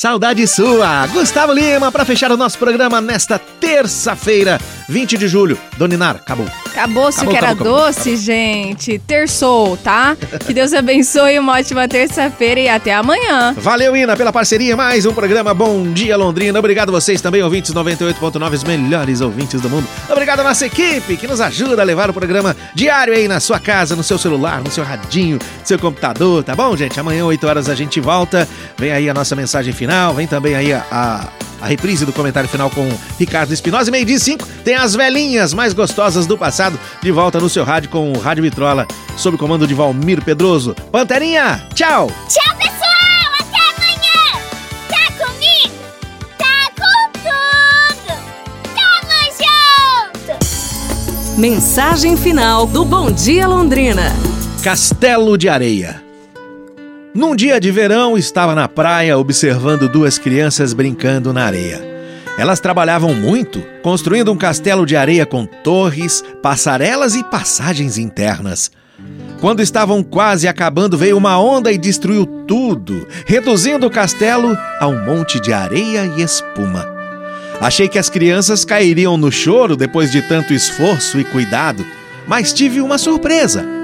Saudade sua! Gustavo Lima para fechar o nosso programa nesta terça-feira, 20 de julho. Doninar, acabou. Acabou-se o que era acabou, doce, acabou. gente. Terçou, tá? Que Deus abençoe, uma ótima terça-feira e até amanhã. Valeu, Ina, pela parceria. Mais um programa Bom Dia Londrina. Obrigado vocês também, ouvintes 98.9, os melhores ouvintes do mundo. Obrigado a nossa equipe que nos ajuda a levar o programa diário aí na sua casa, no seu celular, no seu radinho, no seu computador, tá bom, gente? Amanhã, 8 horas, a gente volta. Vem aí a nossa mensagem final final, vem também aí a, a, a reprise do comentário final com Ricardo Espinosa. E meio-dia 5 tem as velhinhas mais gostosas do passado de volta no seu rádio com o Rádio Vitrola, sob o comando de Valmir Pedroso. Panterinha, tchau! Tchau, pessoal! Até amanhã! Tá comigo? Tá com tudo! Tamo junto! Mensagem final do Bom Dia Londrina. Castelo de Areia. Num dia de verão, estava na praia observando duas crianças brincando na areia. Elas trabalhavam muito, construindo um castelo de areia com torres, passarelas e passagens internas. Quando estavam quase acabando, veio uma onda e destruiu tudo, reduzindo o castelo a um monte de areia e espuma. Achei que as crianças cairiam no choro depois de tanto esforço e cuidado, mas tive uma surpresa.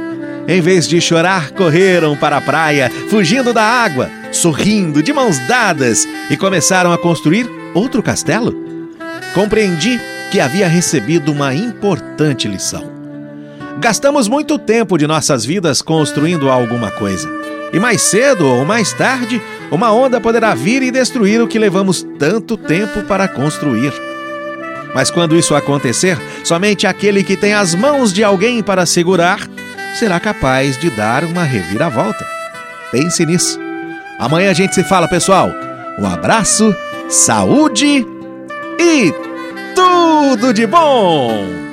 Em vez de chorar, correram para a praia, fugindo da água, sorrindo, de mãos dadas, e começaram a construir outro castelo. Compreendi que havia recebido uma importante lição. Gastamos muito tempo de nossas vidas construindo alguma coisa. E mais cedo ou mais tarde, uma onda poderá vir e destruir o que levamos tanto tempo para construir. Mas quando isso acontecer, somente aquele que tem as mãos de alguém para segurar será capaz de dar uma reviravolta. Pense nisso. Amanhã a gente se fala, pessoal. Um abraço, saúde e tudo de bom!